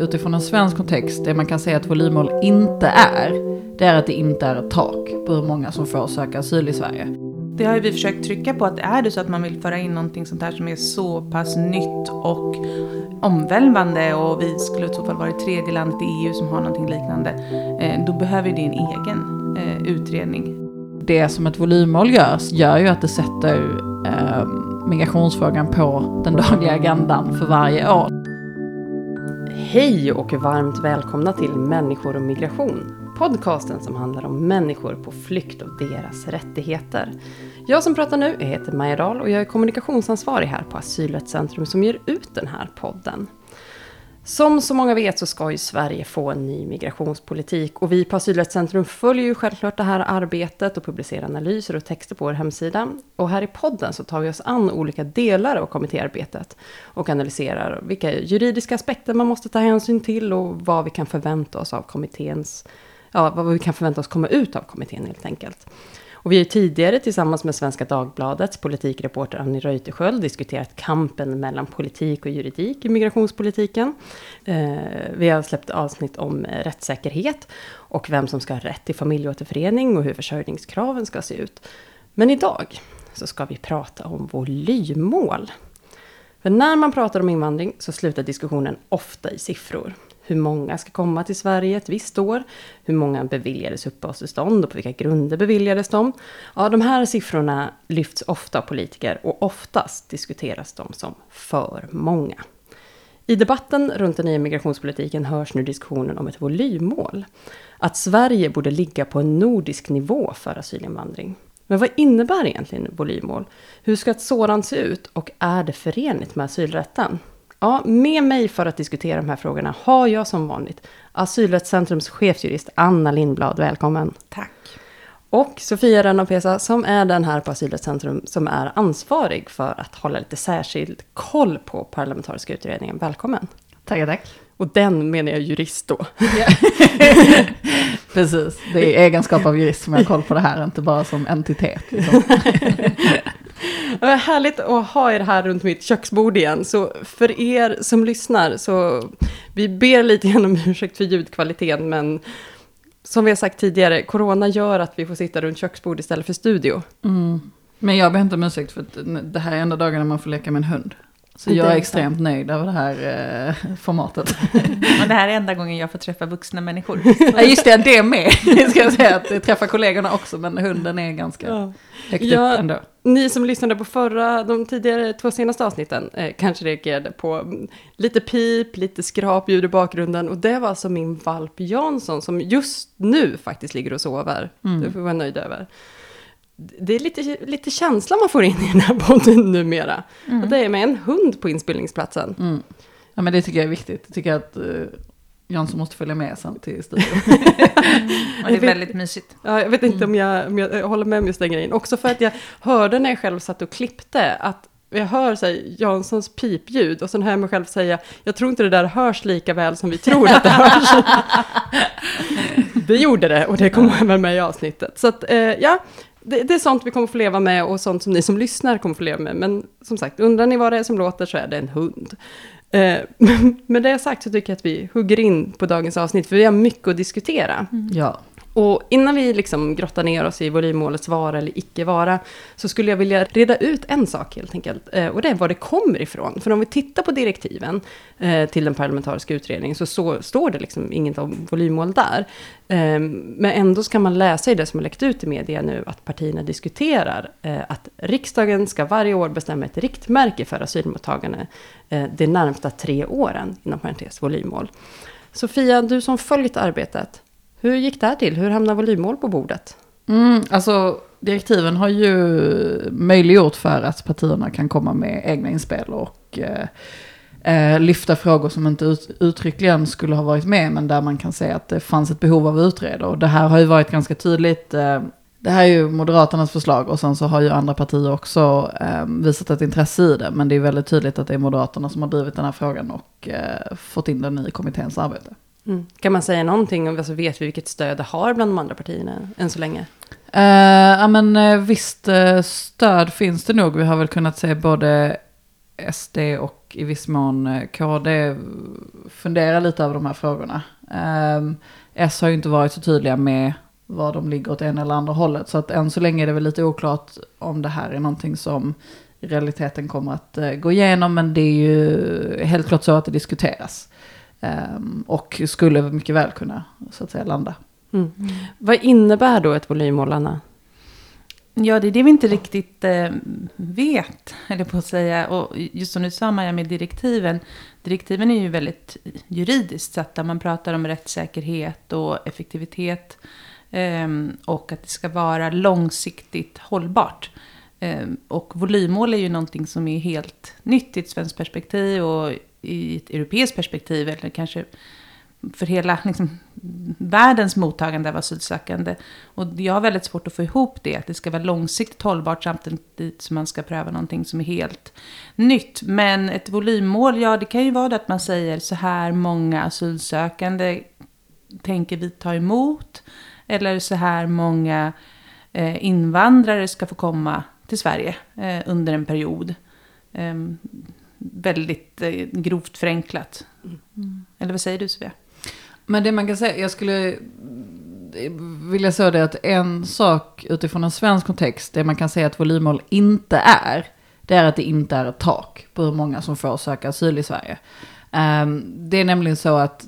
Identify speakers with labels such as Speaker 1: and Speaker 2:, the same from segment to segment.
Speaker 1: Utifrån en svensk kontext, det man kan säga att volymmål inte är, det är att det inte är ett tak på hur många som får söka asyl i Sverige.
Speaker 2: Det har vi försökt trycka på att är det så att man vill föra in någonting sånt här som är så pass nytt och omvälvande och vi skulle i så fall vara det tredje landet i EU som har någonting liknande, eh, då behöver det en egen eh, utredning.
Speaker 1: Det som ett volymmål gör, gör ju att det sätter eh, migrationsfrågan på den dagliga agendan för varje år.
Speaker 3: Hej och varmt välkomna till Människor och migration. Podcasten som handlar om människor på flykt och deras rättigheter. Jag som pratar nu heter Maja Dahl och jag är kommunikationsansvarig här på Asylrättscentrum som ger ut den här podden. Som så många vet så ska ju Sverige få en ny migrationspolitik och vi på Asylrättscentrum följer ju självklart det här arbetet och publicerar analyser och texter på vår hemsida. Och här i podden så tar vi oss an olika delar av kommittéarbetet och analyserar vilka juridiska aspekter man måste ta hänsyn till och vad vi kan förvänta oss av kommitténs, ja, vad vi kan förvänta oss komma ut av kommittén helt enkelt. Och vi har tidigare tillsammans med Svenska Dagbladets politikreporter Annie Reuterskiöld diskuterat kampen mellan politik och juridik i migrationspolitiken. Eh, vi har släppt avsnitt om rättssäkerhet och vem som ska ha rätt till familjeåterförening och hur försörjningskraven ska se ut. Men idag så ska vi prata om volymmål. För när man pratar om invandring så slutar diskussionen ofta i siffror hur många ska komma till Sverige ett visst år, hur många beviljades uppehållstillstånd och på vilka grunder beviljades de. Ja, de här siffrorna lyfts ofta av politiker och oftast diskuteras de som för många. I debatten runt den nya migrationspolitiken hörs nu diskussionen om ett volymmål. Att Sverige borde ligga på en nordisk nivå för asylinvandring. Men vad innebär egentligen volymmål? Hur ska ett sådant se ut och är det förenligt med asylrätten? Ja, med mig för att diskutera de här frågorna har jag som vanligt Asylrättscentrums chefsjurist Anna Lindblad. Välkommen!
Speaker 2: Tack!
Speaker 3: Och Sofia Rennapesa som är den här på Asylrättscentrum som är ansvarig för att hålla lite särskild koll på parlamentariska utredningen. Välkommen!
Speaker 1: Tackar, tack!
Speaker 3: Och den menar jag jurist då.
Speaker 1: Precis, det är egenskap av jurist som jag har koll på det här, inte bara som entitet. Liksom.
Speaker 3: Härligt att ha er här runt mitt köksbord igen. Så för er som lyssnar, så vi ber lite grann om ursäkt för ljudkvaliteten, men som vi har sagt tidigare, corona gör att vi får sitta runt köksbord istället för studio.
Speaker 1: Mm. Men jag ber inte om ursäkt för det här är enda dagarna man får leka med en hund. Så jag är extremt nöjd över det här eh, formatet.
Speaker 2: Och det här är enda gången jag får träffa vuxna människor.
Speaker 1: ja, just det, det med. Ska jag säga att jag träffar kollegorna också, men hunden är ganska ja. högt ja, upp ändå.
Speaker 3: Ni som lyssnade på förra, de tidigare två senaste avsnitten eh, kanske reagerade på lite pip, lite skrapljud i bakgrunden. Och det var alltså min valp Jansson som just nu faktiskt ligger och sover. Mm. Det får vi vara nöjd över det är lite, lite känsla man får in i den här podden numera. Mm. Och det är med en hund på inspelningsplatsen.
Speaker 1: Mm. Ja men det tycker jag är viktigt. Jag tycker att uh, Jansson måste följa med sen till studion.
Speaker 2: och det är väldigt mysigt.
Speaker 3: Ja, jag vet inte mm. om, jag, om jag håller med om just den grejen. Också för att jag hörde när jag själv satt och klippte att jag hör så här, Janssons pipljud och sen hör jag mig själv säga, jag tror inte det där hörs lika väl som vi tror att det hörs. det gjorde det och det kommer väl med i avsnittet. Så att, eh, ja, det, det, är sånt vi kommer få leva med och sånt som ni som lyssnar kommer få leva med. Men som sagt, undrar ni vad det är som låter så är det en hund. Eh, med det sagt så tycker jag att vi hugger in på dagens avsnitt, för vi har mycket att diskutera.
Speaker 1: Mm. Ja.
Speaker 3: Och innan vi liksom grottar ner oss i volymmålets vara eller icke vara, så skulle jag vilja reda ut en sak helt enkelt. Eh, och det är var det kommer ifrån. För om vi tittar på direktiven eh, till den parlamentariska utredningen, så, så står det liksom inget om volymmål där. Ehm, men ändå ska man läsa i det som har läckt ut i media nu, att partierna diskuterar eh, att riksdagen ska varje år bestämma ett riktmärke för asylmottagande de närmsta tre åren, inom parentes volymmål. Sofia, du som följt arbetet, hur gick det här till? Hur hamnade volymmål på bordet?
Speaker 1: Mm, alltså, direktiven har ju möjliggjort för att partierna kan komma med egna inspel och eh, eh, lyfta frågor som inte ut, uttryckligen skulle ha varit med, men där man kan se att det fanns ett behov av att utreda. Och det här har ju varit ganska tydligt. Eh, det här är ju Moderaternas förslag och sen så har ju andra partier också eh, visat ett intresse i det. Men det är väldigt tydligt att det är Moderaterna som har drivit den här frågan och eh, fått in den i kommitténs arbete.
Speaker 3: Mm. Kan man säga någonting om, alltså vet vi vilket stöd det har bland de andra partierna än så länge?
Speaker 1: Uh, ja men uh, visst uh, stöd finns det nog. Vi har väl kunnat se både SD och i viss mån KD fundera lite över de här frågorna. Um, S har ju inte varit så tydliga med var de ligger åt ena eller andra hållet. Så att än så länge är det väl lite oklart om det här är någonting som i realiteten kommer att uh, gå igenom. Men det är ju helt klart så att det diskuteras. Um, och skulle mycket väl kunna så att säga landa.
Speaker 3: Mm. Mm. Vad innebär då ett volymmål, Anna?
Speaker 2: Ja, det är det vi inte riktigt eh, vet, eller på att säga. Och just som du sa, Maja, med direktiven. Direktiven är ju väldigt juridiskt satta. Man pratar om rättssäkerhet och effektivitet. Eh, och att det ska vara långsiktigt hållbart. Ehm, och volymmål är ju någonting som är helt nytt i ett svenskt perspektiv och i ett europeiskt perspektiv. Eller kanske för hela liksom, världens mottagande av asylsökande. Och jag har väldigt svårt att få ihop det, att det ska vara långsiktigt hållbart samtidigt som man ska pröva någonting som är helt nytt. Men ett volymmål, ja det kan ju vara det att man säger så här många asylsökande tänker vi ta emot. Eller så här många eh, invandrare ska få komma till Sverige eh, under en period. Eh, väldigt eh, grovt förenklat. Mm. Eller vad säger du Sofia?
Speaker 1: Men det man kan säga, jag skulle vilja säga det att en sak utifrån en svensk kontext, det man kan säga att volymmål inte är, det är att det inte är ett tak på hur många som får söka asyl i Sverige. Um, det är nämligen så att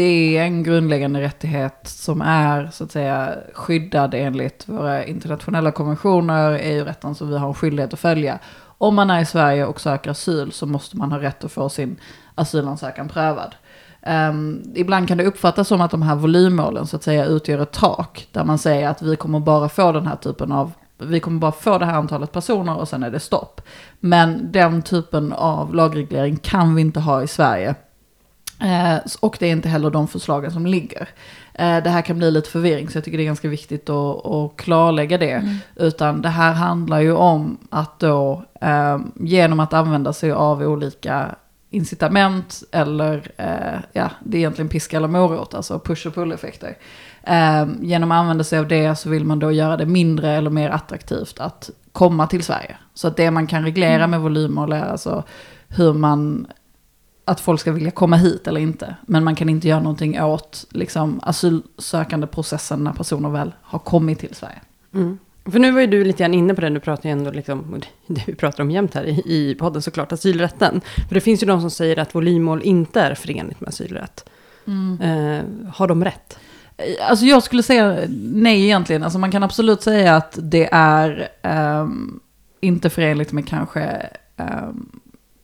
Speaker 1: det är en grundläggande rättighet som är så att säga skyddad enligt våra internationella konventioner, EU-rätten som vi har en skyldighet att följa. Om man är i Sverige och söker asyl så måste man ha rätt att få sin asylansökan prövad. Um, ibland kan det uppfattas som att de här volymmålen så att säga utgör ett tak. Där man säger att vi kommer bara få den här typen av, vi kommer bara få det här antalet personer och sen är det stopp. Men den typen av lagreglering kan vi inte ha i Sverige. Uh, och det är inte heller de förslagen som ligger. Uh, det här kan bli lite förvirring så jag tycker det är ganska viktigt att, att klarlägga det. Mm. Utan det här handlar ju om att då uh, genom att använda sig av olika incitament eller eh, ja, det är egentligen piska eller morot, alltså push och pull-effekter. Eh, genom att använda sig av det så vill man då göra det mindre eller mer attraktivt att komma till Sverige. Så att det man kan reglera mm. med volymmål är alltså hur man, att folk ska vilja komma hit eller inte. Men man kan inte göra någonting åt liksom, asylsökande processen när personer väl har kommit till Sverige.
Speaker 3: Mm. För nu var ju du lite grann inne på det, du pratar ju ändå liksom, det vi pratar om jämt här i, i podden såklart, asylrätten. För det finns ju de som säger att volymmål inte är förenligt med asylrätt. Mm. Eh, har de rätt?
Speaker 1: Alltså jag skulle säga nej egentligen. Alltså man kan absolut säga att det är um, inte förenligt med kanske um,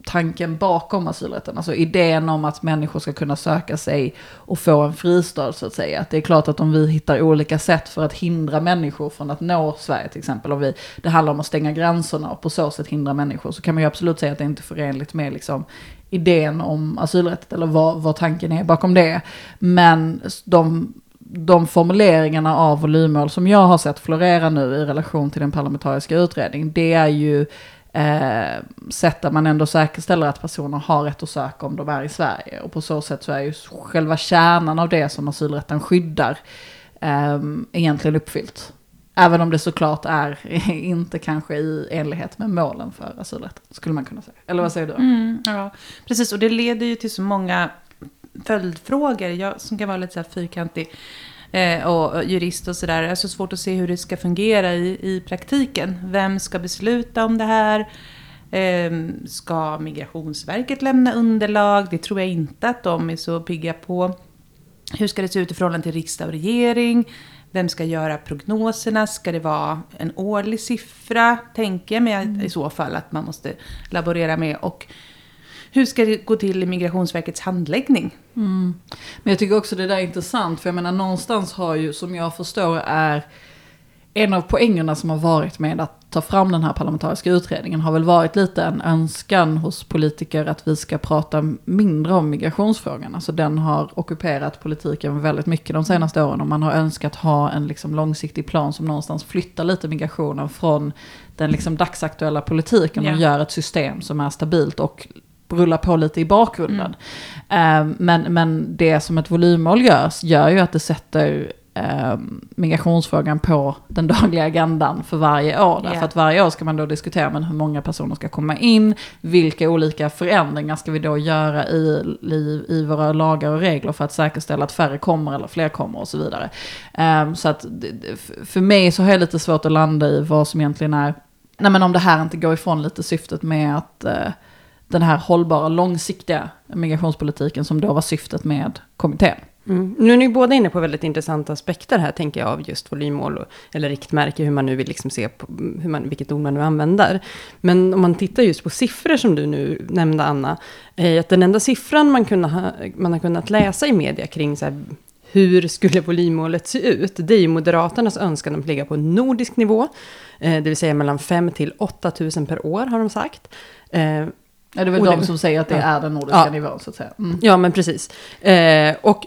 Speaker 1: tanken bakom asylrätten. Alltså idén om att människor ska kunna söka sig och få en fristad så att säga. Att det är klart att om vi hittar olika sätt för att hindra människor från att nå Sverige till exempel. Om vi, det handlar om att stänga gränserna och på så sätt hindra människor. Så kan man ju absolut säga att det inte är förenligt med liksom, idén om asylrätt. Eller vad, vad tanken är bakom det. Men de de formuleringarna av volymmål som jag har sett florera nu i relation till den parlamentariska utredningen, det är ju eh, sätt där man ändå säkerställer att personer har rätt att söka om de är i Sverige. Och på så sätt så är ju själva kärnan av det som asylrätten skyddar eh, egentligen uppfyllt. Även om det såklart är inte kanske i enlighet med målen för asylrätten, skulle man kunna säga. Eller vad säger du?
Speaker 2: Mm, ja, precis. Och det leder ju till så många följdfrågor, jag, som kan vara lite så här fyrkantig och jurist och sådär. Det är så svårt att se hur det ska fungera i, i praktiken. Vem ska besluta om det här? Eh, ska Migrationsverket lämna underlag? Det tror jag inte att de är så pigga på. Hur ska det se ut i förhållande till riksdag och regering? Vem ska göra prognoserna? Ska det vara en årlig siffra? Tänker jag mig mm. i så fall att man måste laborera med. Och hur ska det gå till i Migrationsverkets handläggning?
Speaker 1: Mm. Men jag tycker också det där är intressant, för jag menar någonstans har ju, som jag förstår är en av poängerna som har varit med att ta fram den här parlamentariska utredningen har väl varit lite en önskan hos politiker att vi ska prata mindre om migrationsfrågan. Alltså den har ockuperat politiken väldigt mycket de senaste åren och man har önskat ha en liksom långsiktig plan som någonstans flyttar lite migrationen från den liksom dagsaktuella politiken och yeah. gör ett system som är stabilt och rulla på lite i bakgrunden. Mm. Um, men, men det som ett volymmål gör, gör ju att det sätter eh, migrationsfrågan på den dagliga agendan för varje år. Därför
Speaker 2: Yeah.
Speaker 1: att varje år ska man då diskutera men hur många personer ska komma in, vilka olika förändringar ska vi då göra i, i, i våra lagar och regler för att säkerställa att färre kommer eller fler kommer och så vidare. Eh, så att för mig så har jag lite svårt att landa i vad som egentligen är, nej men om det här inte går ifrån lite syftet med att eh, den här hållbara, långsiktiga migrationspolitiken som då var syftet med kommittén.
Speaker 3: Mm. Nu är ni båda inne på väldigt intressanta aspekter här, tänker jag, av just volymmål, och, eller riktmärke, hur man nu vill liksom se på, hur man, vilket ord man nu använder. Men om man tittar just på siffror som du nu nämnde, Anna, eh, att den enda siffran man, kunde ha, man har kunnat läsa i media kring så här, hur skulle volymmålet se ut? Det är ju Moderaternas önskan om att ligga på en nordisk nivå, eh, det vill säga mellan 5 till 8 000 per år, har de sagt. Eh,
Speaker 1: Ja, det är väl de som säger att det är den nordiska
Speaker 3: Ja.
Speaker 1: nivån så att säga. Mm.
Speaker 3: Ja, men precis. Eh, och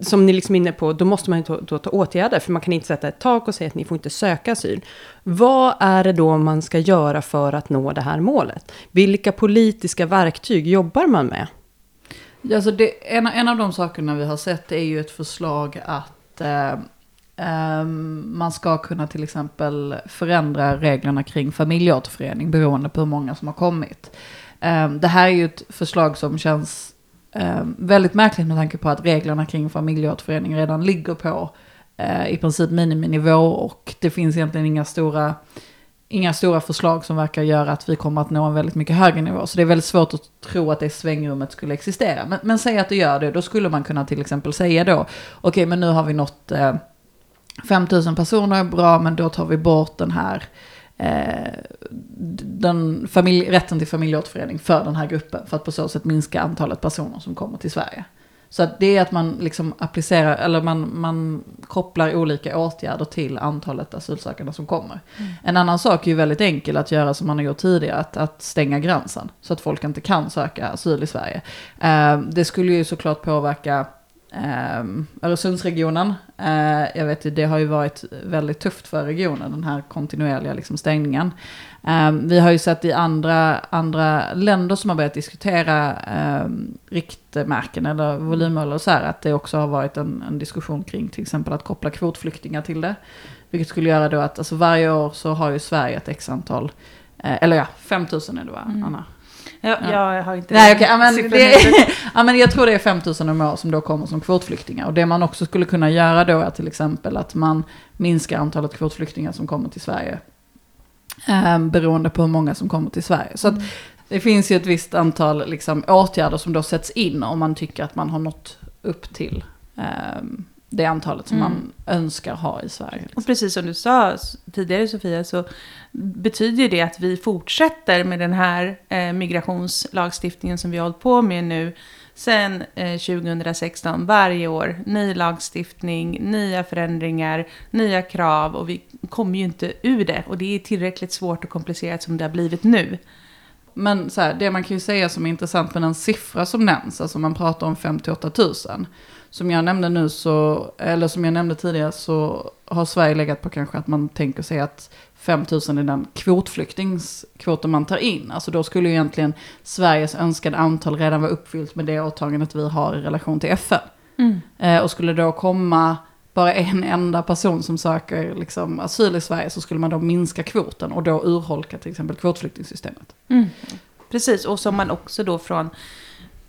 Speaker 3: som ni liksom är inne på, då måste man ju ta, då ta åtgärder, för man kan inte sätta ett tak och säga att ni får inte söka asyl. Vad är det då man ska göra för att nå det här målet? Vilka politiska verktyg jobbar man med?
Speaker 1: Alltså det, en, en av de sakerna vi har sett är ju ett förslag att eh, Ehm, man ska kunna till exempel förändra reglerna kring familjeåterförening beroende på hur många som har kommit. Ehm, det här är ju ett förslag som känns ehm, väldigt märkligt med tanke på att reglerna kring familjeåterförening redan ligger på eh, i princip miniminivå och det finns egentligen inga stora inga stora förslag som verkar göra att vi kommer att nå en väldigt mycket högre nivå. Så det är väldigt svårt att tro att det svängrummet skulle existera. Men, men säg att det gör det, då skulle man kunna till exempel säga då, okej men nu har vi nått eh, 5000 personer, är bra, men då tar vi bort den här eh, den familj, rätten till familjeåterförening för den här gruppen. För att på så sätt minska antalet personer som kommer till Sverige. Så det är att man liksom applicerar, eller man, man kopplar olika åtgärder till antalet asylsökande som kommer. En annan sak är ju väldigt enkel att göra som man har gjort tidigare, att, att stänga gränsen. Så att folk inte kan söka asyl i Sverige. Eh, det skulle ju såklart påverka eh, Öresundsregionen. Eh, jag vet ju, det har ju varit väldigt tufft för regionen, den här kontinuerliga liksom, stängningen. Eh, vi har ju sett i andra, andra länder som har börjat diskutera eh, riktmärken eller volymmål och så här, att det också har varit en, en diskussion kring till exempel att koppla kvotflyktingar till det. Vilket skulle göra då att alltså varje år så har ju Sverige ett x antal, eh, eller ja, 5000 är det va,
Speaker 2: Mm.
Speaker 1: Anna?
Speaker 2: Ja,
Speaker 1: Ja.
Speaker 2: Jag har inte
Speaker 1: Nej okej, ja, men, det, ja, men jag tror det är 5000 om året som då kommer som kvotflyktingar. Och det man också skulle kunna göra då är till exempel att man minskar antalet kvotflyktingar som kommer till Sverige. Eh, beroende på hur många som kommer till Sverige. Så att det finns ju ett visst antal liksom, åtgärder som då sätts in om man tycker att man har nått upp till eh, det antalet som
Speaker 2: Mm.
Speaker 1: man önskar ha i Sverige. Liksom.
Speaker 2: Och precis som du sa tidigare Sofia, så betyder det att vi fortsätter med den här eh, migrationslagstiftningen som vi har hållit på med nu sen eh, 2016. Varje år, ny lagstiftning, nya förändringar, nya krav och vi kommer ju inte ur det. Och det är tillräckligt svårt och komplicerat som det har blivit nu.
Speaker 1: Men så här, det man kan ju säga som är intressant med den siffra som nämns, alltså man pratar om 58 000. Som jag nämnde nu så, eller som jag nämnde tidigare så har Sverige legat på kanske att man tänker sig att 5 000 är den kvotflyktingskvoten man tar in. Alltså då skulle ju egentligen Sveriges önskade antal redan vara uppfyllt med det åtagandet vi har i relation till FN. Eh, och skulle då komma bara en enda person som söker liksom, asyl i Sverige så skulle man då minska kvoten och då urholka till exempel kvotflyktingsystemet.
Speaker 2: Precis, och som man också då från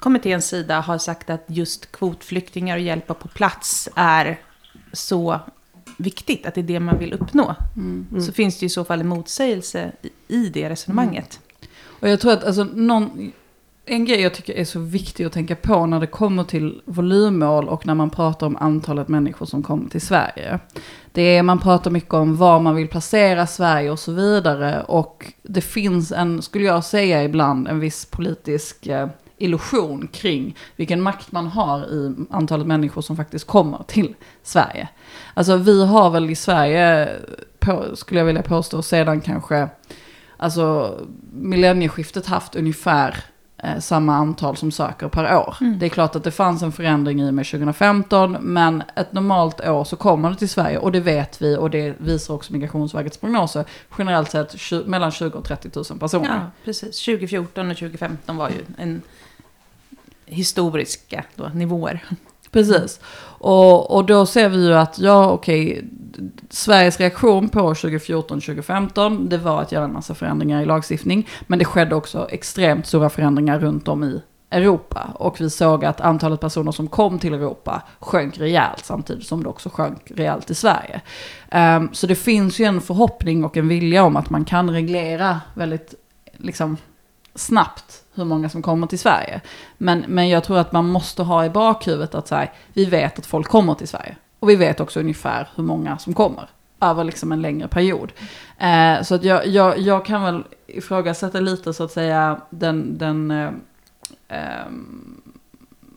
Speaker 2: kommitténs sida har sagt att just kvotflyktingar och hjälpa på plats är så viktigt, att det är det man vill uppnå.
Speaker 1: Mm.
Speaker 2: Så finns det i så fall en motsägelse i, det resonemanget.
Speaker 1: Och jag tror att alltså, någon, en grej jag tycker är så viktig att tänka på när det kommer till volymmål och när man pratar om antalet människor som kommer till Sverige. Det är, man pratar mycket om var man vill placera Sverige och så vidare. Och det finns en, skulle jag säga ibland, en viss politisk eh, illusion kring vilken makt man har i antalet människor som faktiskt kommer till Sverige. Alltså vi har väl i Sverige, på, skulle jag vilja påstå, sedan kanske alltså millennieskiftet haft ungefär eh, samma antal som söker per år.
Speaker 2: Mm.
Speaker 1: Det är klart att det fanns en förändring i och med 2015, men ett normalt år så kommer det till Sverige och det vet vi och det visar också Migrationsverkets prognoser. Generellt sett mellan 20 och 30 000 personer.
Speaker 2: Ja, precis. 2014 och 2015 var ju en historiska då, nivåer.
Speaker 1: Precis. Och, och då ser vi ju att, ja okej, Sveriges reaktion på 2014-2015, det var att göra en massa förändringar i lagstiftning. Men det skedde också extremt stora förändringar runt om i Europa. Och vi såg att antalet personer som kom till Europa sjönk rejält samtidigt som det också sjönk rejält i Sverige. Um, så det finns ju en förhoppning och en vilja om att man kan reglera väldigt liksom, snabbt hur många som kommer till Sverige. Men, men jag tror att man måste ha i bakhuvudet att så här, vi vet att folk kommer till Sverige. Och vi vet också ungefär hur många som kommer över liksom en längre period. Eh, så att jag, jag, jag kan väl ifrågasätta lite så att säga den, den eh, eh,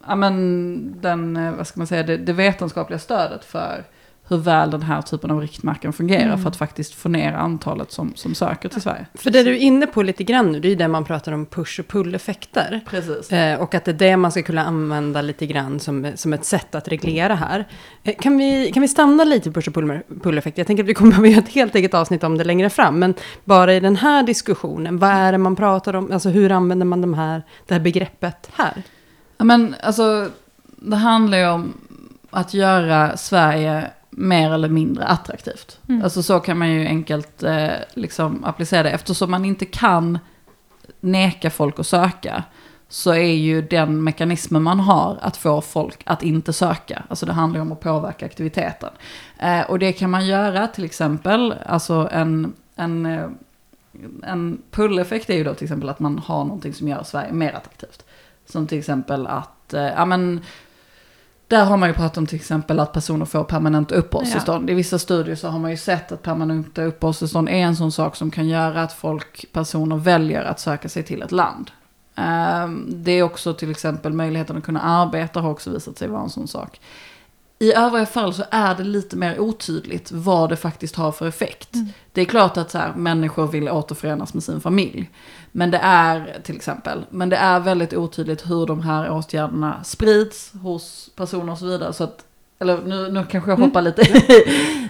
Speaker 1: ja, men den, eh, vad ska man säga, det, det vetenskapliga stödet för hur väl den här typen av riktmärken fungerar mm. för att faktiskt få ner antalet som, som söker till Sverige.
Speaker 3: För det du är inne på lite grann nu, det är ju det man pratar om push och pull-effekter.
Speaker 1: Precis.
Speaker 3: Eh, och att det är det man ska kunna använda lite grann som, som ett sätt att reglera här. Eh, kan, vi, kan vi stanna lite på push och pull-effekter? Jag tänker att vi kommer att göra ett helt eget avsnitt om det längre fram, men bara i den här diskussionen, vad är det man pratar om, alltså hur använder man de här, det här begreppet här?
Speaker 1: Ja men alltså, det handlar ju om att göra Sverige mer eller mindre attraktivt. Mm. Alltså så kan man ju enkelt eh, liksom applicera det. Eftersom man inte kan neka folk att söka så är ju den mekanismen man har att få folk att inte söka. Alltså det handlar ju om att påverka aktiviteten. Eh, och det kan man göra till exempel, alltså en, en, eh, en pull-effekt är ju då till exempel att man har någonting som gör Sverige mer attraktivt. Som till exempel att, eh, ja men där har man ju pratat om till exempel att personer får permanent uppehållstillstånd. Ja. I vissa studier så har man ju sett att permanenta uppehållstillstånd är en sån sak som kan göra att folk, personer väljer att söka sig till ett land. Ehm, det är också till exempel möjligheten att kunna arbeta har också visat sig vara en sån sak. I övriga fall så är det lite mer otydligt vad det faktiskt har för effekt. Mm. Det är klart att så här, människor vill återförenas med sin familj. Men det är till exempel, men det är väldigt otydligt hur de här åtgärderna sprids hos personer och så vidare. Så att, eller nu, nu kanske jag hoppar mm. lite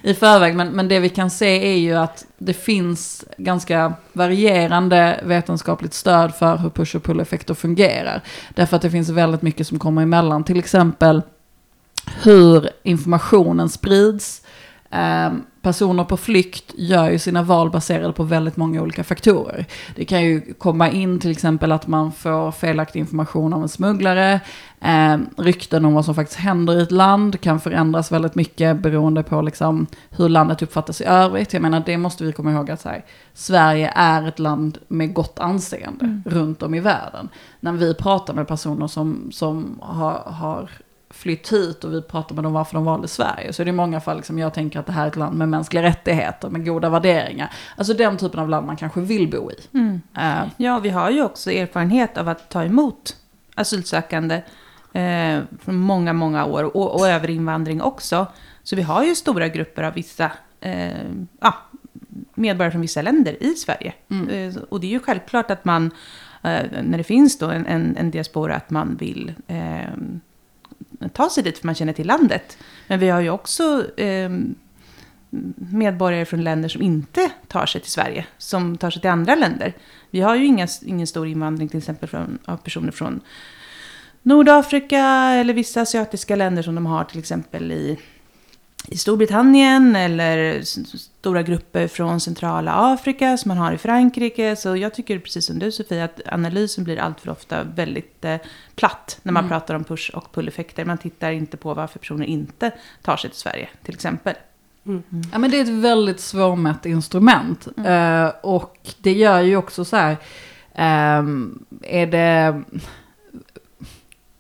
Speaker 1: i förväg, men, men det vi kan se är ju att det finns ganska varierande vetenskapligt stöd för hur push och pull-effekter fungerar. Därför att det finns väldigt mycket som kommer emellan. Till exempel hur informationen sprids. Um, personer på flykt gör ju sina val baserade på väldigt många olika faktorer. Det kan ju komma in till exempel att man får felaktig information av en smugglare. Eh, rykten om vad som faktiskt händer i ett land kan förändras väldigt mycket beroende på liksom hur landet uppfattas i övrigt. Jag menar det måste vi komma ihåg att här, Sverige är ett land med gott anseende mm. runt om i världen. När vi pratar med personer som, som har, har flytt hit och vi pratar med dem varför de valde Sverige. Så är det i många fall liksom jag tänker att det här är ett land med mänskliga rättigheter, med goda värderingar. Alltså den typen av land man kanske vill bo i.
Speaker 2: Mm. Uh. Ja, vi har ju också erfarenhet av att ta emot asylsökande eh, från många, många år och, och överinvandring också. Så vi har ju stora grupper av vissa eh, ja, medborgare från vissa länder i Sverige. Mm. Eh, och det är ju självklart att man, eh, när det finns då en, en, en diaspora, att man vill eh, ta sig dit för man känner till landet. Men vi har ju också eh, medborgare från länder som inte tar sig till Sverige, som tar sig till andra länder. Vi har ju inga, ingen stor invandring till exempel från, av personer från Nordafrika eller vissa asiatiska länder som de har till exempel i i Storbritannien eller stora grupper från centrala Afrika som man har i Frankrike. Så jag tycker precis som du Sofie att analysen blir alltför ofta väldigt eh, platt när man mm. pratar om push och pull-effekter. Man tittar inte på varför personer inte tar sig till Sverige till exempel.
Speaker 1: Mm. Ja, men det är ett väldigt svårmätt instrument. Mm. Uh, och det gör ju också så här, um, är det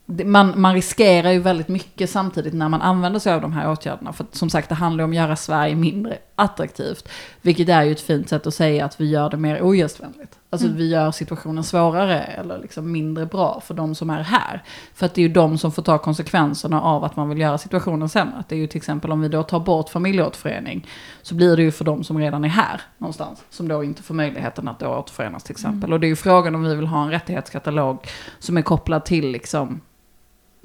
Speaker 1: man, man riskerar ju väldigt mycket samtidigt när man använder sig av de här åtgärderna. För som sagt, det handlar om att göra Sverige mindre attraktivt. Vilket är ju ett fint sätt att säga att vi gör det mer ogästvänligt. Alltså mm. vi gör situationen svårare eller liksom mindre bra för de som är här. För att det är ju de som får ta konsekvenserna av att man vill göra situationen sämre. Det är ju till exempel om vi då tar bort familjeåterförening. Så blir det ju för de som redan är här någonstans. Som då inte får möjligheten att återförenas till exempel. Mm. Och det är ju frågan om vi vill ha en rättighetskatalog som är kopplad till liksom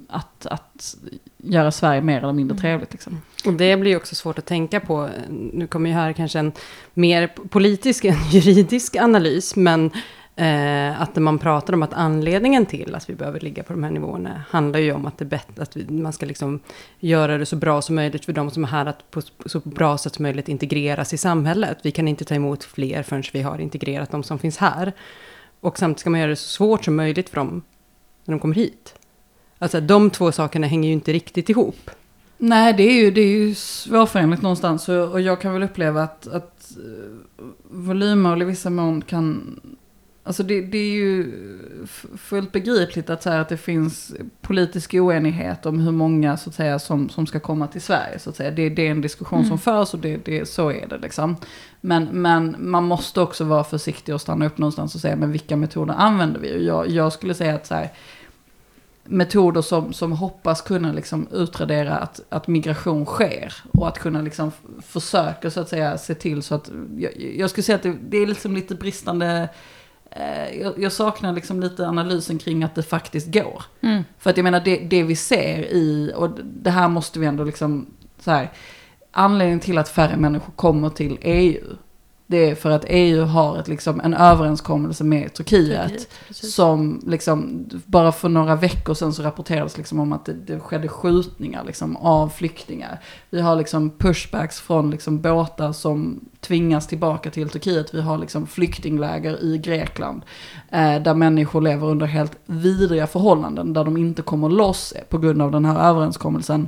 Speaker 1: att, att göra Sverige mer eller mindre mm. trevligt. Liksom.
Speaker 3: Och det blir också svårt att tänka på. Nu kommer ju här kanske en mer politisk än juridisk analys, men Eh, att när man pratar om att anledningen till att vi behöver ligga på de här nivåerna handlar ju om att, det bättre, att vi, man ska liksom göra det så bra som möjligt för de som är här att på så bra sätt som möjligt integreras i samhället. Vi kan inte ta emot fler förrän vi har integrerat de som finns här. Och samtidigt ska man göra det så svårt som möjligt för dem när de kommer hit. Alltså de två sakerna hänger ju inte riktigt ihop.
Speaker 1: Nej, det är ju, det är ju svårförenligt någonstans. Och, och jag kan väl uppleva att, att uh, volymmål i vissa mån kan... Alltså det, det är ju fullt begripligt att, säga att det finns politisk oenighet om hur många så att säga, som, som ska komma till Sverige. Så att säga. Det, det är en diskussion mm. som förs och det, det, så är det. Liksom. Men, men man måste också vara försiktig och stanna upp någonstans och säga men vilka metoder använder vi? Jag, jag skulle säga att så här, metoder som, som hoppas kunna liksom utradera att, att migration sker. Och att kunna liksom försöka så att säga se till så att, jag, jag skulle säga att det, det är liksom lite bristande, eh, jag, jag, saknar liksom lite analysen kring att det faktiskt går. Mm. För att jag menar det, det vi ser i, och det här måste vi ändå liksom, så här, anledningen till att färre människor kommer till EU det är för att EU har ett, liksom, en överenskommelse med Turkiet. Turkiet som liksom, bara för några veckor sedan så rapporterades liksom om att det, det skedde skjutningar liksom, av flyktingar. Vi har liksom pushbacks från liksom, båtar som tvingas tillbaka till Turkiet. Vi har liksom, flyktingläger i Grekland. Eh, där människor lever under helt vidriga förhållanden. Där de inte kommer loss på grund av den här överenskommelsen.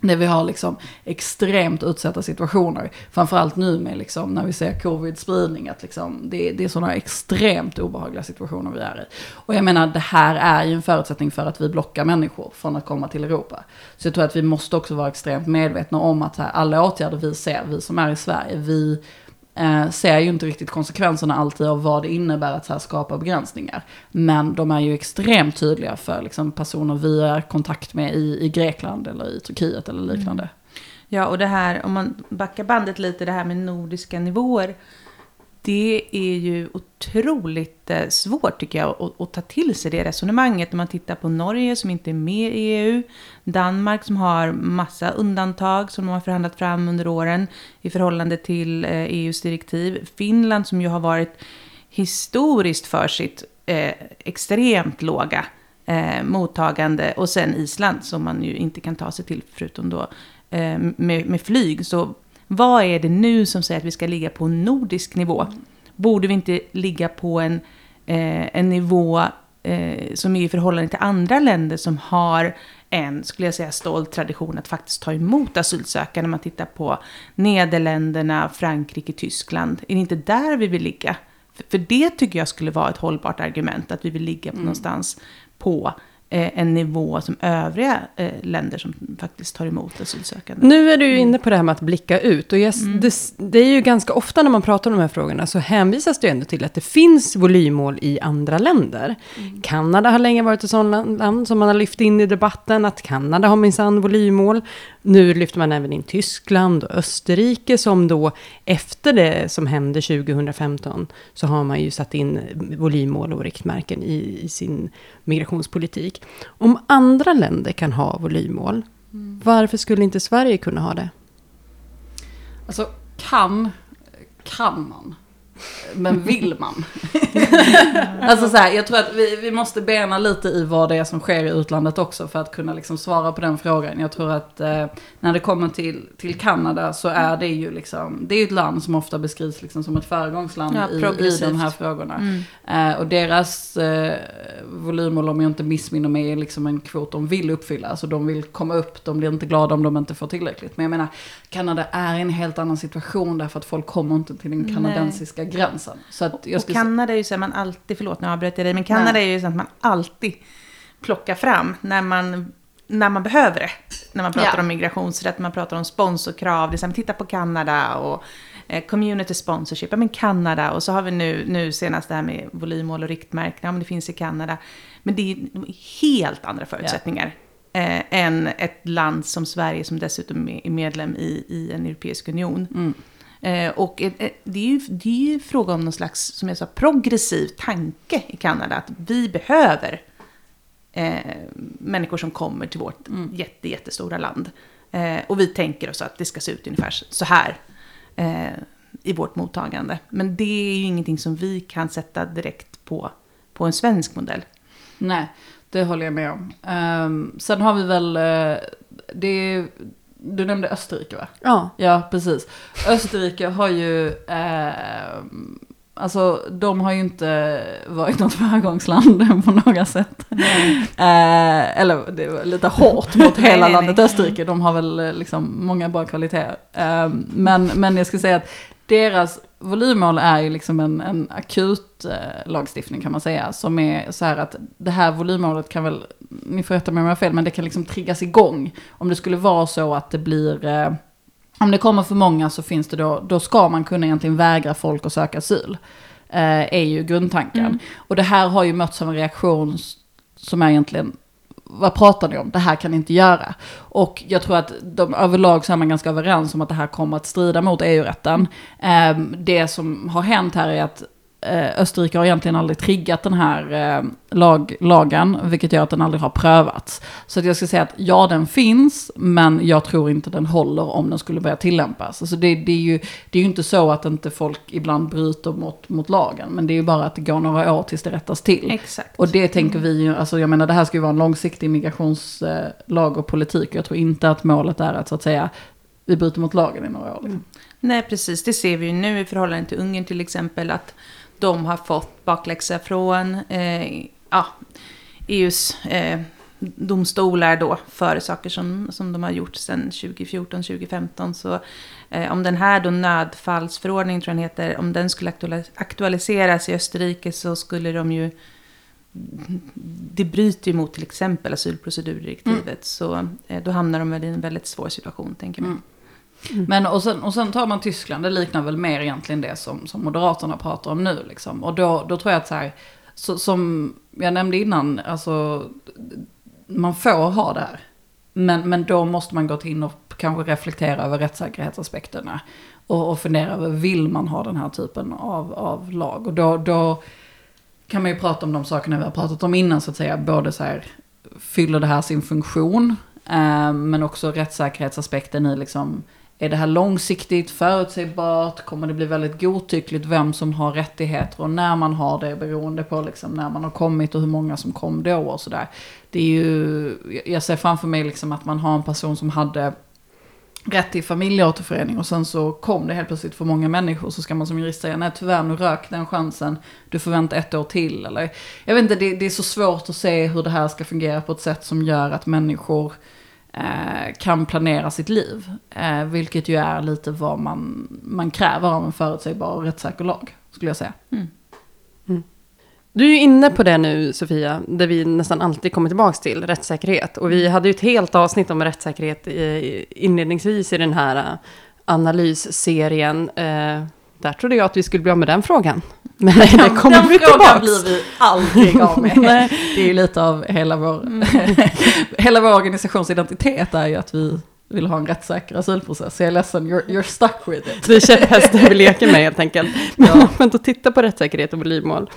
Speaker 1: När vi har liksom extremt utsatta situationer. Framförallt nu med liksom när vi ser covid-spridning. Att liksom det, det är sådana extremt obehagliga situationer vi är i. Och jag menar det här är ju en förutsättning för att vi blockar människor från att komma till Europa. Så jag tror att vi måste också vara extremt medvetna om att här, alla åtgärder vi ser, vi som är i Sverige, vi eh, ser ju inte riktigt konsekvenserna alltid av vad det innebär att så här, skapa begränsningar. Men de är ju extremt tydliga för liksom, personer vi är i kontakt med i, i Grekland eller i Turkiet eller liknande. Mm.
Speaker 2: Ja, och det här, om man backar bandet lite, det här med nordiska nivåer det är ju otroligt eh, svårt tycker jag att, att, ta till sig det resonemanget. När man tittar på Norge som inte är med i EU, Danmark som har massa undantag som de har förhandlat fram under åren i förhållande till eh, e EUs direktiv. Finland som ju har varit historiskt för sitt eh, extremt låga eh, mottagande och sen Island som man ju inte kan ta sig till förutom då eh, med, med flyg. Så vad är det nu som säger att vi ska ligga på nordisk nivå? Borde vi inte ligga på en, eh, en nivå eh, som är i förhållande till andra länder som har en, skulle jag säga, stolt tradition att faktiskt ta emot asylsökande. När man tittar på Nederländerna, Frankrike, Tyskland. Är det inte där vi vill ligga? För, för det tycker jag skulle vara ett hållbart argument, att vi vill ligga på mm. någonstans på en nivå som övriga eh, länder som faktiskt tar emot asylsökande.
Speaker 3: Nu är du ju inne på det här med att blicka ut. Och yes, mm. det, det, är ju ganska ofta när man pratar om de här frågorna så hänvisas det ändå till att det finns volymmål i andra länder. Mm. Kanada har länge varit ett sådant land som man har lyft in i debatten, att Kanada har minsann volymmål. Nu lyfter man även in Tyskland och Österrike som då efter det som hände 2015 så har man ju satt in volymmål och riktmärken i, i sin migrationspolitik. Om andra länder kan ha volymmål, mm. varför skulle inte Sverige kunna ha det?
Speaker 1: Alltså kan, kan man. Men vill man? alltså så här, jag tror att vi, vi måste bena lite i vad det är som sker i utlandet också för att kunna liksom svara på den frågan. Jag tror att eh, när det kommer till, till Kanada så är det ju liksom, det är ett land som ofta beskrivs liksom som ett föregångsland ja, i, i de här frågorna. Mm. Eh, och deras eh, volymmål, om jag inte missminner mig, är liksom en kvot de vill uppfylla. Alltså de vill komma upp, de blir inte glada om de inte får tillräckligt. Men jag menar, Kanada är en helt annan situation därför att folk kommer inte till den kanadensiska gränsen. Så att jag
Speaker 2: och Kanada är ju så att man alltid, förlåt nu avbröt jag dig, men Kanada Nej. är ju så att man alltid plockar fram när man, när man behöver det. När man pratar ja. om migrationsrätt, man pratar om sponsorkrav, det är så här, titta på Kanada och eh, community sponsorship, ja men Kanada och så har vi nu, nu senast det här med volymmål och riktmärken, ja men det finns i Kanada. Men det är helt andra förutsättningar. Ja. Eh, än ett land som Sverige som dessutom är medlem i, i en europeisk union. Mm. Eh, och eh, det, är ju, det är ju fråga om någon slags, som jag sa, progressiv tanke i Kanada. Att vi behöver eh, människor som kommer till vårt mm. jätte, jättestora land. Eh, och vi tänker oss att det ska se ut ungefär så här eh, i vårt mottagande. Men det är ju ingenting som vi kan sätta direkt på, på en svensk modell.
Speaker 1: Nej, det håller jag med om. Um, sen har vi väl, uh, det du nämnde Österrike va?
Speaker 3: Ja.
Speaker 1: Ja, precis. Österrike har ju, uh, alltså de har ju inte varit något föregångsland på några sätt. Uh, eller det var lite hårt mot hela
Speaker 2: nej, nej,
Speaker 1: landet
Speaker 2: nej.
Speaker 1: Österrike. De har väl liksom många bra kvaliteter. Um, men, men jag skulle säga att deras volymmål är ju liksom en, en akut eh, lagstiftning kan man säga. Som är så här att det här volymmålet kan väl, ni får rätta mig om jag har fel, men det kan liksom triggas igång. Om det skulle vara så att det blir, eh, om det kommer för många så finns det då, då ska man kunna egentligen vägra folk att söka asyl. Eh, är ju grundtanken.
Speaker 2: Mm.
Speaker 1: Och det här har ju mötts av en reaktion som är egentligen vad pratar ni om? Det här kan ni inte göra. Och jag tror att de, överlag så är man ganska överens om att det här kommer att strida mot EU-rätten. Eh, det som har hänt här är att Österrike har egentligen aldrig triggat den här eh, lag, lagen, vilket gör att den aldrig har prövats. Så att jag ska säga att ja, den finns, men jag tror inte den håller om den skulle börja tillämpas. Alltså det, det, är ju, det är ju inte så att inte folk ibland bryter mot, mot lagen, men det är ju bara att det går några år tills det rättas till.
Speaker 2: Exakt.
Speaker 1: Och det tänker vi ju, alltså jag menar det här ska ju vara en långsiktig migrationslag och politik. Och jag tror inte att målet är att så att säga vi bryter mot lagen i några år. Liksom.
Speaker 2: Nej, precis. Det ser vi ju nu i förhållande till Ungern till exempel. Att de har fått bakläxa från eh, ja, EUs eh, domstolar då för saker som, som de har gjort sedan 2014-2015. Så eh, om den här då nödfallsförordningen tror jag den heter, om den skulle aktualis- aktualiseras i Österrike så skulle de ju det bryter ju mot till exempel asylprocedurdirektivet. Så eh, då hamnar de väl i en väldigt svår situation, tänker man.
Speaker 1: Mm. Mm. Men och sen, och sen tar man Tyskland, det liknar väl mer egentligen det som, som Moderaterna pratar om nu. Liksom. Och då, då tror jag att så här, så, som jag nämnde innan, alltså man får ha det här. Men, men då måste man gå in och kanske reflektera över rättssäkerhetsaspekterna. Och, och fundera över, vill man ha den här typen av, av lag? Och då, då kan man ju prata om de sakerna vi har pratat om innan, så att säga. Både så här, fyller det här sin funktion? Eh, men också rättssäkerhetsaspekten i liksom, är det här långsiktigt, förutsägbart? Kommer det bli väldigt godtyckligt vem som har rättigheter och när man har det beroende på liksom när man har kommit och hur många som kom då och sådär. Det är ju, jag ser framför mig liksom att man har en person som hade rätt till familjeåterförening och sen så kom det helt plötsligt för många människor så ska man som jurist säga nej tyvärr nu rök den chansen, du får vänta ett år till eller jag vet inte, det, det är så svårt att se hur det här ska fungera på ett sätt som gör att människor eh, kan planera sitt liv. Eh, vilket ju är lite vad man, man kräver av en förutsägbar och rättssäker lag, skulle jag säga.
Speaker 3: Du är ju inne på det nu, Sofia, där vi nästan alltid kommer tillbaka till, rättssäkerhet. Och vi hade ju ett helt avsnitt om rättssäkerhet i- inledningsvis i den här eh, analysserien. Där trodde jag att vi skulle bli av med den frågan. Men nej, det kommer
Speaker 1: Den
Speaker 3: vi
Speaker 1: frågan
Speaker 3: tillbaka.
Speaker 1: blir vi aldrig av med. Det är ju lite av hela vår, hela vår organisations identitet är ju att vi vill ha en rättssäker asylprocess. Så jag är ledsen, you're, you're stuck with it.
Speaker 3: Det är käpphästen vi leker med helt enkelt. Men, men att titta på rättssäkerhet och volymmål.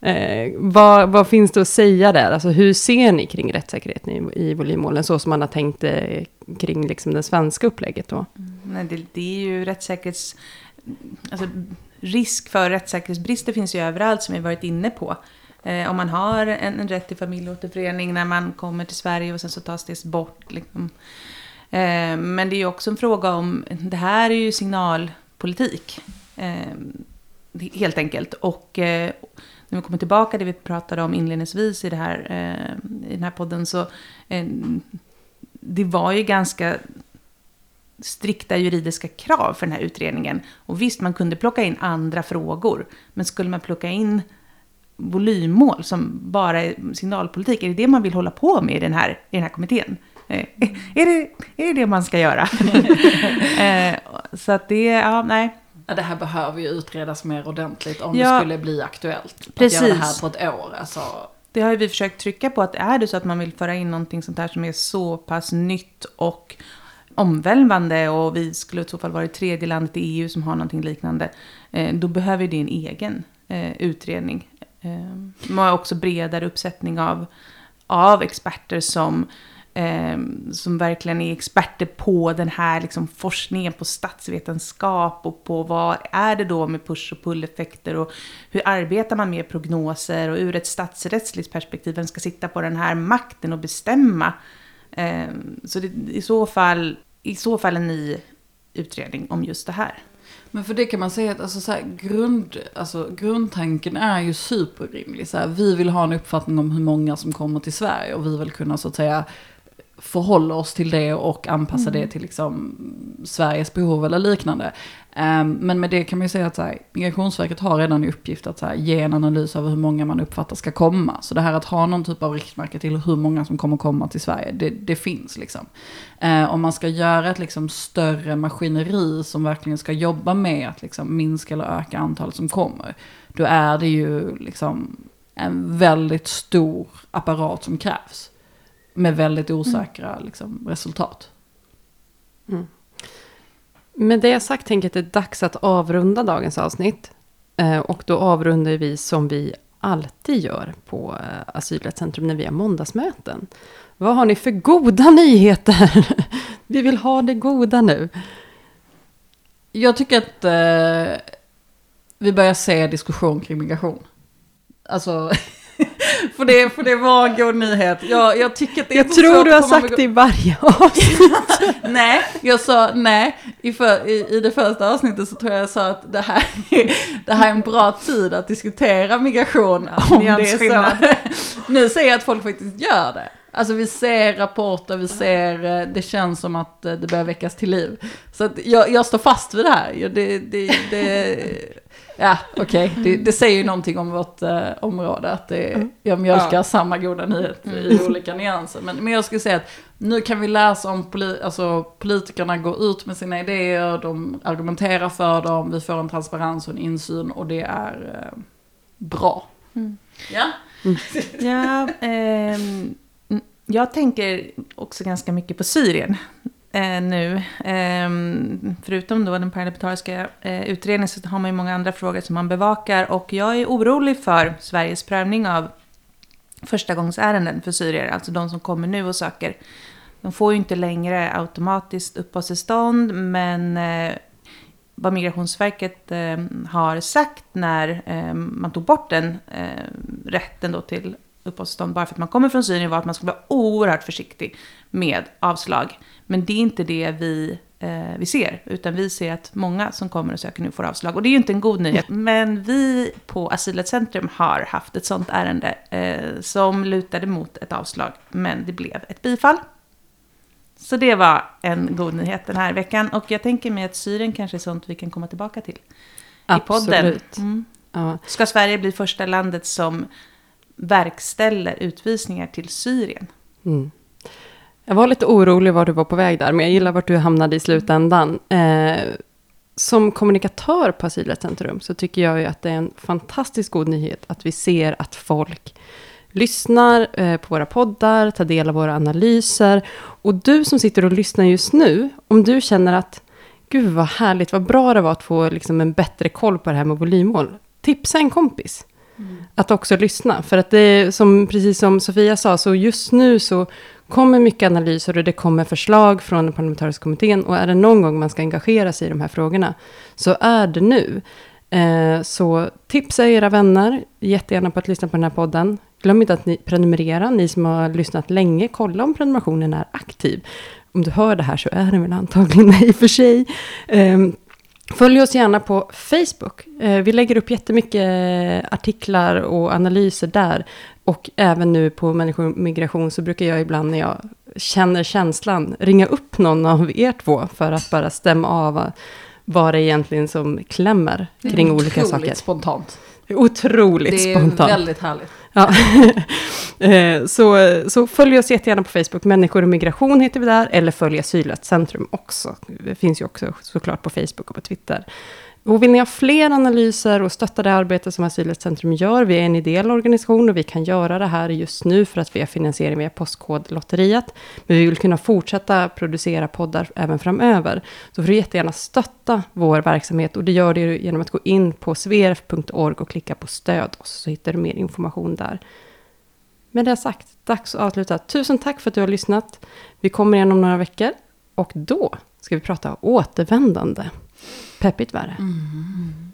Speaker 3: Eh, vad, vad finns det att säga där? Alltså, hur ser ni kring rättssäkerheten i, i volymmålen? Så som man har tänkt eh, kring liksom, det svenska upplägget då?
Speaker 2: Nej, det, det är ju rättssäkerhets... Alltså, risk för rättssäkerhetsbrister finns ju överallt som vi varit inne på. Eh, om man har en, en rätt till familjeåterförening när man kommer till Sverige och sen så tas det bort. Liksom. Eh, men det är ju också en fråga om, det här är ju signalpolitik. Eh, helt enkelt. Och eh, när vi kommer tillbaka till det vi pratade om inledningsvis i, det här, eh, i den här podden så eh, det var ju ganska strikta juridiska krav för den här utredningen. Och visst, man kunde plocka in andra frågor. Men skulle man plocka in volymmål som bara är signalpolitik, är det det man vill hålla på med i den här, i den här kommittén? Eh, är, det, är det det man ska göra? eh, så att det, ja, nej.
Speaker 1: Ja, det här behöver ju utredas mer ordentligt om
Speaker 2: Ja.
Speaker 1: det skulle bli aktuellt.
Speaker 2: Precis.
Speaker 1: Att göra det här på ett år. Alltså,
Speaker 2: Det har ju vi försökt trycka på att är det så att man vill föra in någonting sånt här som är så pass nytt och omvälvande och vi skulle i så fall vara det tredje landet i EU som har någonting liknande, eh, då behöver det en egen eh, utredning. Eh, man har också bredare uppsättning av, av experter som eh, som verkligen är experter på den här liksom, forskningen på statsvetenskap och på vad är det då med push och pull-effekter och hur arbetar man med prognoser och ur ett statsrättsligt perspektiv, vem ska sitta på den här makten och bestämma? Eh, så det, i, så fall, i så fall en ny utredning om just det här.
Speaker 1: Men för det kan man säga att alltså, så här, grund, alltså, grundtanken är ju superrimlig. Så här, vi vill ha en uppfattning om hur många som kommer till Sverige och vi vill kunna så att säga förhålla oss till det och anpassa mm. det till liksom, Sveriges behov eller liknande. Um, men med det kan man ju säga att här, Migrationsverket har redan i uppgift att här, ge en analys över hur många man uppfattar ska komma. Så det här att ha någon typ av riktmärke till hur många som kommer komma till Sverige, det, det finns liksom. Uh, om man ska göra ett liksom, större maskineri som verkligen ska jobba med att liksom, minska eller öka antalet som kommer, då är det ju liksom en väldigt stor apparat som krävs. Med väldigt osäkra mm. liksom, resultat.
Speaker 3: Mm. Med det sagt tänker jag att det är dags att avrunda dagens avsnitt. Eh, och då avrundar vi som vi alltid gör på eh, Asylrättscentrum när vi har måndagsmöten. Vad har ni för goda nyheter? vi vill ha det goda nu.
Speaker 1: Jag tycker att eh, vi börjar se diskussion kring migration. Alltså, för, det, för det var en god nyhet. Jag, jag tycker att det är
Speaker 3: Jag tror du har sagt det i varje avsnitt.
Speaker 1: nej, jag sa nej. I, för, i, I det första avsnittet så tror jag jag sa att det här, det här är en bra tid att diskutera migration. Om det är så. nu ser jag att folk faktiskt gör det. Alltså vi ser rapporter, vi ser, eh, det känns som att eh, det börjar väckas till liv. Så jag, jag står fast vid det här. Det, det, det, Ja, okej. Okay. Det, det, säger ju någonting om vårt eh, område. Att det, mm. jag mjölkar ja. samma goda nyhet i mm. olika nyanser. Men, men jag skulle säga att nu kan vi läsa om poli, alltså, politikerna går ut med sina idéer, de argumenterar för dem, vi får en transparens och en insyn och det är eh, bra. Mm. Ja?
Speaker 2: Ja eh, jag tänker också ganska mycket på Syrien eh, nu. Eh, förutom då den parlamentariska eh, utredningen så har man ju många andra frågor som man bevakar. Och jag är orolig för Sveriges prövning av förstagångsärenden för syrier, alltså de som kommer nu och söker. De får ju inte längre automatiskt uppehållstillstånd, men eh, vad Migrationsverket eh, har sagt när eh, man tog bort den eh, rätten då till uppehållstillstånd bara för att man kommer från Syrien var att man skulle vara oerhört försiktig med avslag. Men det är inte det vi, eh, vi ser, utan vi ser att många som kommer och söker nu får avslag. Och det är ju inte en god nyhet. Men vi på Asylrättscentrum har haft ett sånt ärende eh, som lutade mot ett avslag, men det blev ett bifall. Så det var en god nyhet den här veckan. Och jag tänker mig att Syrien kanske är sånt vi kan komma tillbaka till.
Speaker 3: Absolut. I podden. Mm.
Speaker 2: Ja. Ska Sverige bli första landet som verkställer utvisningar till Syrien? Mm.
Speaker 3: Jag var lite orolig var du var på väg där, men jag gillar vart du hamnade i slutändan. Eh, som kommunikatör på Asylrättscentrum så tycker jag ju att det är en fantastiskt god nyhet att vi ser att folk lyssnar eh, på våra poddar, tar del av våra analyser. Och du som sitter och lyssnar just nu, om du känner att gud vad härligt, vad bra det var att få liksom en bättre koll på det här med volymmål. Tipsa en kompis. Mm. Att också lyssna. För att det är som, precis som Sofia sa, så just nu så kommer mycket analyser och det kommer förslag från den parlamentariska kommittén. Och är det någon gång man ska engagera sig i de här frågorna, så är det nu. Eh, så tipsa era vänner jättegärna på att lyssna på den här podden. Glöm inte att ni prenumerera, ni som har lyssnat länge, kolla om prenumerationen är aktiv. Om du hör det här så är den väl antagligen i och för sig. Eh, Följ oss gärna på Facebook. Eh, vi lägger upp jättemycket artiklar och analyser där. Och även nu på människor migration så brukar jag ibland när jag känner känslan ringa upp någon av er två för att bara stämma av vad det egentligen som klämmer kring olika saker. Otroligt
Speaker 1: spontant.
Speaker 3: Otroligt spontant. Det är
Speaker 1: väldigt härligt.
Speaker 3: Ja. Eh, så, så följ oss jättegärna på Facebook. Människor och migration heter vi där. Eller följ Asylrättscentrum också. Det finns ju också såklart på Facebook och på Twitter. Och vill ni ha fler analyser och stötta det arbete som Asylrättscentrum gör, vi är en ideell organisation och vi kan göra det här just nu för att vi har finansiering via Postkodlotteriet. Men vi vill kunna fortsätta producera poddar även framöver. Så får du jättegärna stötta vår verksamhet och det gör du genom att gå in på sverf.org och klicka på stöd och så hittar du mer information där. med det sagt, dags att avsluta. Tusen tack för att du har lyssnat. Vi kommer igen om några veckor. Och då ska vi prata återvändande. Peppigt värre. Mm.
Speaker 1: mm.